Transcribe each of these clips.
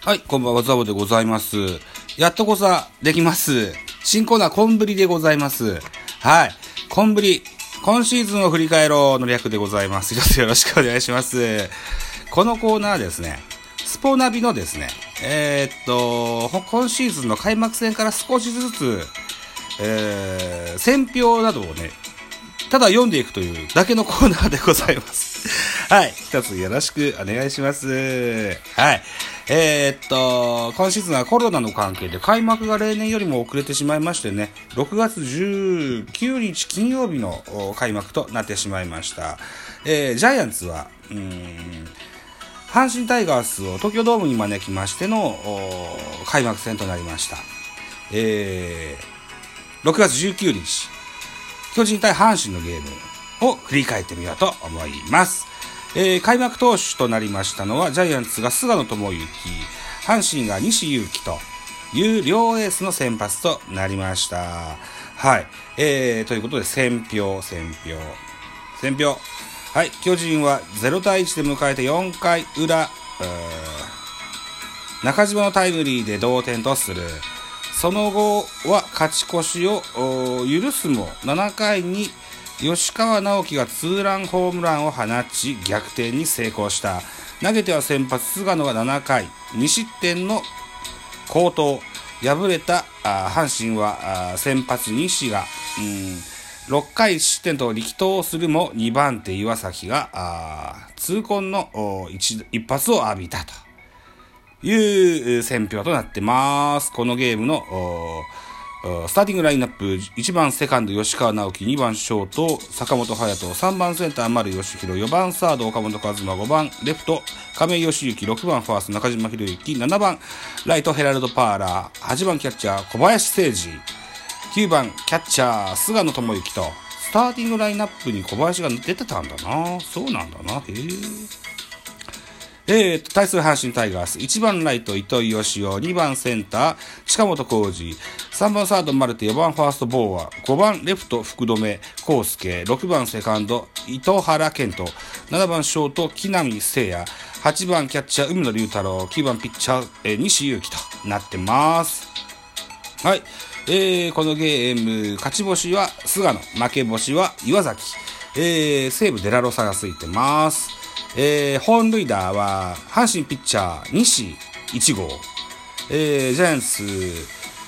はい、こんばんは、ザボでございます。やっとこさ、できます。新コーナー、コンブリでございます。はい、コンブリ、今シーズンを振り返ろうの略でございます。一つよろしくお願いします。このコーナーですね、スポナビのですね、えーっと、今シーズンの開幕戦から少しずつ、えー、選評などをね、ただ読んでいくというだけのコーナーでございます。はい。一つよろしくお願いします。はい。えーっと、今シーズンはコロナの関係で開幕が例年よりも遅れてしまいましてね、6月19日金曜日の開幕となってしまいました。えー、ジャイアンツは、うん、阪神タイガースを東京ドームに招きましての開幕戦となりました。えー、6月19日、巨人対阪神のゲームを振り返ってみようと思います。えー開幕投手となりましたのは、ジャイアンツが菅野智之、阪神が西勇輝という両エースの先発となりました。はい。えー、ということで、選票、選票、選票。はい。巨人は0対1で迎えて4回裏、中島のタイムリーで同点とする。その後は勝ち越しを許すも7回に吉川直樹がツーランホームランを放ち逆転に成功した。投げては先発菅野が7回。2失点の好投。敗れた阪神は先発西が、うん、6回失点と力投するも2番手岩崎が痛恨の一発を浴びたという選評となってます。このゲームのスターティングラインナップ1番セカンド吉川直樹2番ショート坂本勇人3番センター丸義弘4番サード岡本和真5番レフト亀井義行6番ファースト中島博之7番ライトヘラルド・パーラー8番キャッチャー小林誠司9番キャッチャー菅野智之とスターティングラインナップに小林が出てたんだな。そうなんだな。へえ。えーと、対する阪神タイガース、1番ライト糸井義雄、2番センター近本浩二、3番サードマルテ、4番ファーストボーア、5番レフト福留。康介、6番セカンド糸原健人、7番ショート木浪聖也、8番キャッチャー海野龍太郎、9番ピッチャー、えー西勇輝となってます。はい。えー、このゲーム、勝ち星は菅野、負け星は岩崎。えー、西武デラロサがついてます。えー、本塁打は、阪神ピッチャー、西1号。えー、ジャイアンツ、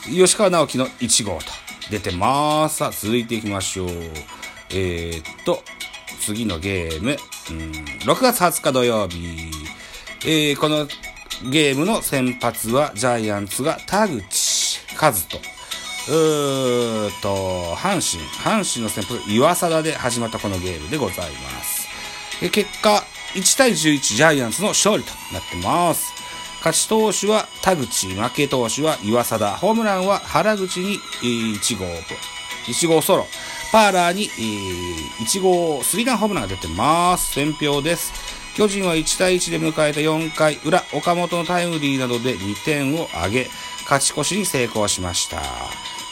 吉川直樹の1号と出てます。さあ、続いていきましょう。えー、っと、次のゲーム、うん、6月20日土曜日。えー、このゲームの先発は、ジャイアンツが田口和人。うーと、阪神、阪神の先発、岩貞で始まったこのゲームでございます。結果、1対11ジャイアンツの勝利となってます。勝ち投手は田口、負け投手は岩貞、ホームランは原口に1号、1号ソロ、パーラーに1号スリーランホームランが出てます。選票です。巨人は1対1で迎えた4回裏、岡本のタイムリーなどで2点を挙げ、勝ち越しに成功しました。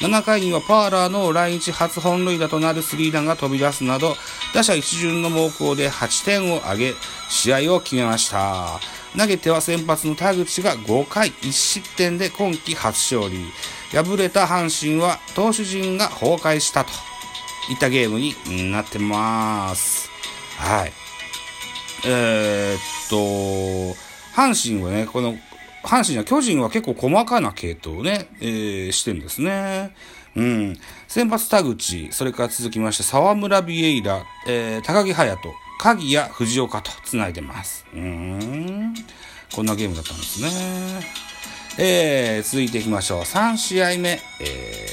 7回にはパーラーの来日初本塁打となるスリーランが飛び出すなど、打者一巡の猛攻で8点を挙げ、試合を決めました。投げては先発の田口が5回1失点で今季初勝利。敗れた阪神は投手陣が崩壊したといったゲームになってます。はい。えーっと、阪神はね、この、阪神は巨人は結構細かな系統をね、えーしてるんですね。うん。先発田口、それから続きまして、沢村ビエイラ、えー高木隼人、鍵谷藤岡と繋いでます。うん。こんなゲームだったんですね。えー、続いていきましょう。3試合目。え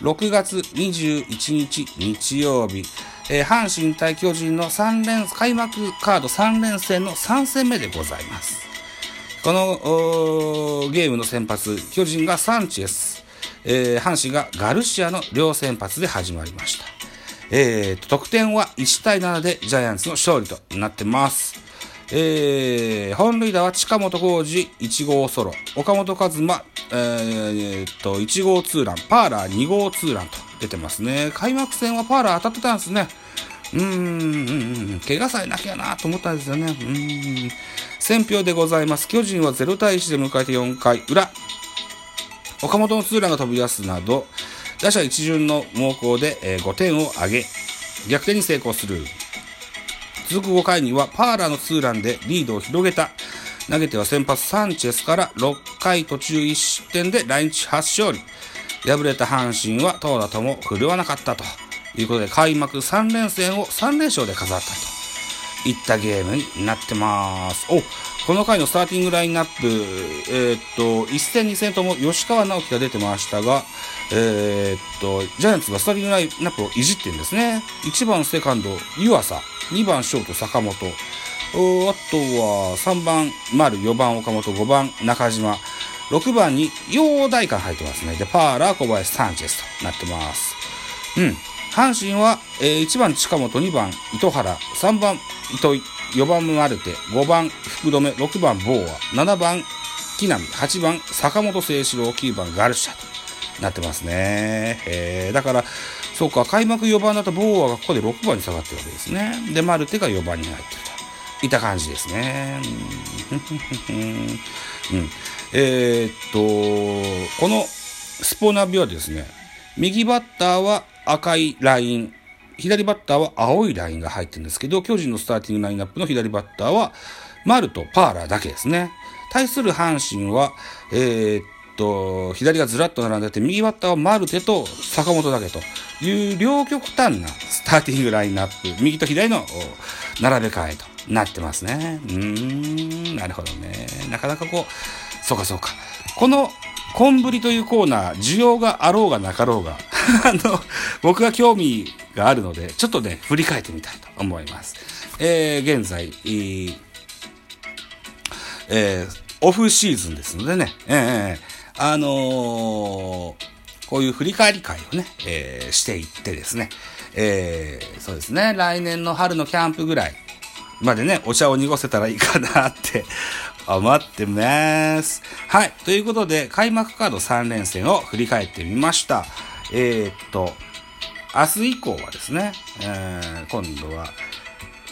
ー、6月21日日曜日、えー阪神対巨人の3連、開幕カード3連戦の3戦目でございます。このゲームの先発、巨人がサンチェス、えー阪神がガルシアの両先発で始まりました。えー、得点は1対7でジャイアンツの勝利となってます。えー本塁打は近本浩二1号ソロ、岡本和真、えーっと、1号ツーラン、パーラー2号ツーランと出てますね。開幕戦はパーラー当たってたんですね。うーん、怪我さえなきゃなと思ったんですよね。うーん。選票でございます。巨人は0対1で迎えて4回裏。岡本のツーランが飛び出すなど、打者一巡の猛攻で、5点を挙げ、逆転に成功する。続く5回にはパーラーのツーランでリードを広げた。投げては先発サンチェスから6回途中1失点で来日初勝利。敗れた阪神は投打とも振るわなかったということで開幕3連戦を3連勝で飾ったといったゲームになってます。おこの回のスターティングラインナップ、えーっと、1戦2戦とも吉川直樹が出てましたが、えーっと、ジャイアンツがスターティングラインナップをいじってるんですね。1番セカンド、湯浅、2番ショート坂本、おあとは3番丸、4番岡本、5番中島、6番に陽大館入ってますね。で、パーラー、小林、サンチェスとなってます。うん。阪神は、えー1番近本、2番糸原、3番糸井、4番マルテ、5番福留、6番ボーア、7番木浪、8番坂本誠志郎、9番ガルシャとなってますね。えーだから、そうか、開幕4番だとボーアがここで6番に下がってるわけですね。で、マルテが4番に入ってるといった感じですね。うん えーっと、このスポナビはですね、右バッターは赤いライン、左バッターは青いラインが入ってるんですけど、巨人のスターティングラインナップの左バッターは、丸とパーラーだけですね。対する阪神は、えーっと、左がずらっと並んでて、右バッターはマルテと坂本だけという両極端なスターティングラインナップ、右と左の並べ替えとなってますね。うーん、なるほどね。なかなかこう、そうかそうか。この、コンブリというコーナー、需要があろうがなかろうが、あの、僕が興味があるので、ちょっとね、振り返ってみたいと思います。えー、現在、えーオフシーズンですのでね、えーあのーこういう振り返り会をね、えーしていってですね、えーそうですね、来年の春のキャンプぐらいまでね、お茶を濁せたらいいかなって思ってます。はい。ということで、開幕カード3連戦を振り返ってみました。えーっと、明日以降はですね、えー今度は、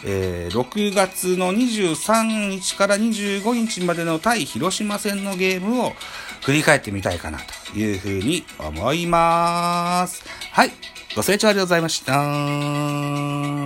えー6月の23日から25日までの対広島戦のゲームを振り返ってみたいかなというふうに思います。はい。ご清聴ありがとうございました。